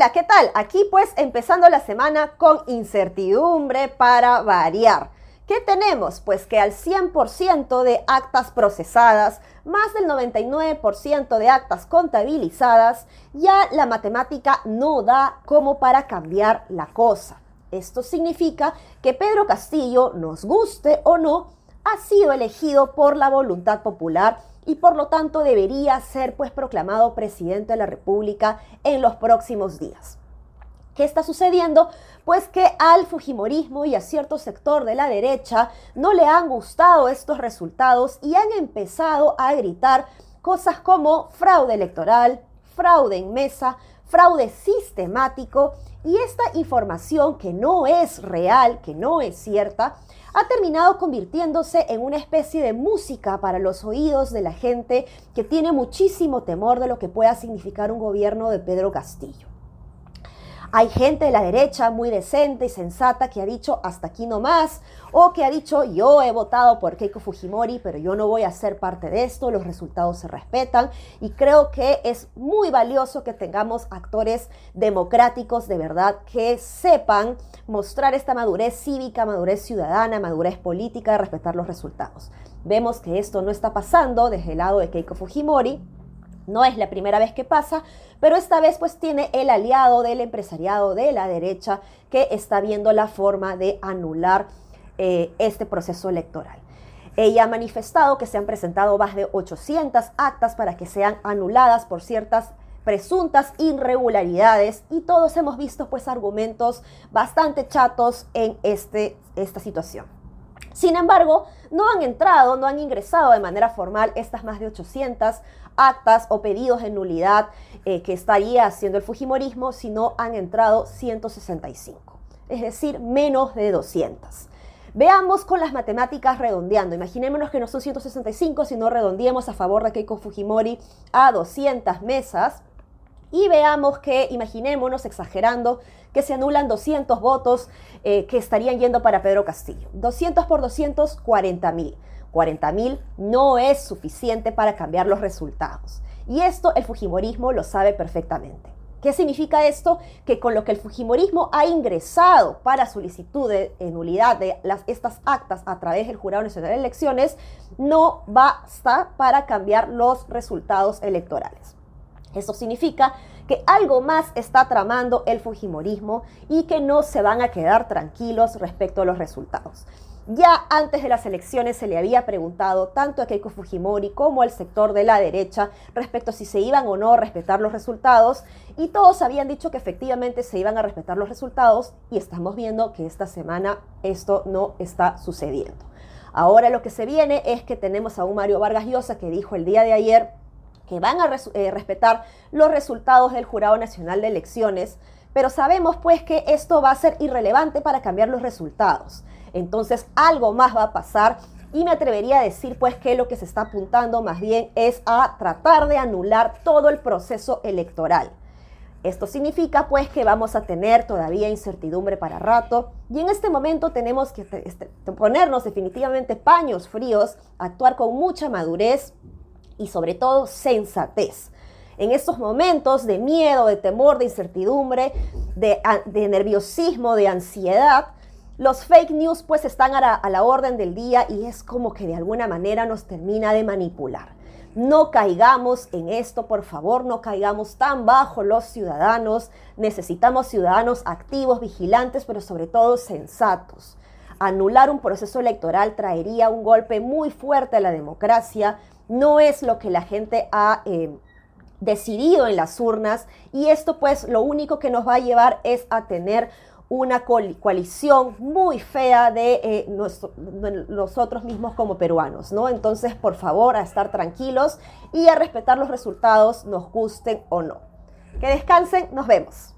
Hola, ¿qué tal? Aquí pues empezando la semana con incertidumbre para variar. ¿Qué tenemos? Pues que al 100% de actas procesadas, más del 99% de actas contabilizadas, ya la matemática no da como para cambiar la cosa. Esto significa que Pedro Castillo, nos guste o no, ha sido elegido por la voluntad popular y por lo tanto debería ser pues proclamado presidente de la República en los próximos días. ¿Qué está sucediendo? Pues que al Fujimorismo y a cierto sector de la derecha no le han gustado estos resultados y han empezado a gritar cosas como fraude electoral, fraude en mesa, fraude sistemático y esta información que no es real, que no es cierta, ha terminado convirtiéndose en una especie de música para los oídos de la gente que tiene muchísimo temor de lo que pueda significar un gobierno de Pedro Castillo. Hay gente de la derecha muy decente y sensata que ha dicho hasta aquí no más, o que ha dicho yo he votado por Keiko Fujimori, pero yo no voy a ser parte de esto, los resultados se respetan y creo que es muy valioso que tengamos actores democráticos de verdad que sepan mostrar esta madurez cívica, madurez ciudadana, madurez política respetar los resultados. Vemos que esto no está pasando desde el lado de Keiko Fujimori no es la primera vez que pasa, pero esta vez pues tiene el aliado del empresariado de la derecha que está viendo la forma de anular eh, este proceso electoral. Ella ha manifestado que se han presentado más de 800 actas para que sean anuladas por ciertas presuntas irregularidades y todos hemos visto pues argumentos bastante chatos en este, esta situación. Sin embargo, no han entrado, no han ingresado de manera formal estas más de 800 actas o pedidos de nulidad eh, que estaría haciendo el Fujimorismo, sino han entrado 165, es decir, menos de 200. Veamos con las matemáticas redondeando. Imaginémonos que no son 165, sino redondeemos a favor de Keiko Fujimori a 200 mesas. Y veamos que, imaginémonos exagerando, que se anulan 200 votos eh, que estarían yendo para Pedro Castillo. 200 por 200, 40 mil. 40 mil no es suficiente para cambiar los resultados. Y esto el Fujimorismo lo sabe perfectamente. ¿Qué significa esto? Que con lo que el Fujimorismo ha ingresado para solicitud de nulidad de estas actas a través del Jurado Nacional de Elecciones, no basta para cambiar los resultados electorales. Esto significa que algo más está tramando el Fujimorismo y que no se van a quedar tranquilos respecto a los resultados. Ya antes de las elecciones se le había preguntado tanto a Keiko Fujimori como al sector de la derecha respecto a si se iban o no a respetar los resultados y todos habían dicho que efectivamente se iban a respetar los resultados y estamos viendo que esta semana esto no está sucediendo. Ahora lo que se viene es que tenemos a un Mario Vargas Llosa que dijo el día de ayer que van a eh, respetar los resultados del Jurado Nacional de Elecciones, pero sabemos pues que esto va a ser irrelevante para cambiar los resultados entonces algo más va a pasar y me atrevería a decir pues que lo que se está apuntando más bien es a tratar de anular todo el proceso electoral. Esto significa pues que vamos a tener todavía incertidumbre para rato y en este momento tenemos que este, ponernos definitivamente paños fríos, actuar con mucha madurez y sobre todo sensatez. En estos momentos de miedo, de temor, de incertidumbre, de, de nerviosismo, de ansiedad, los fake news pues están a la, orden del día y es como que de alguna manera nos termina de manipular. No caigamos en esto, por favor, no caigamos tan bajo los ciudadanos. Necesitamos ciudadanos activos, vigilantes, pero sobre todo sensatos. Anular un proceso electoral traería un golpe muy fuerte a la democracia. No es lo que la gente ha eh, decidido en las urnas y esto pues lo único que nos va a llevar es a tener una coalición muy fea de, eh, nosotros mismos como peruanos, ¿no? Entonces, por favor, a estar tranquilos y a respetar los resultados, nos gusten o no. Que descansen, nos vemos.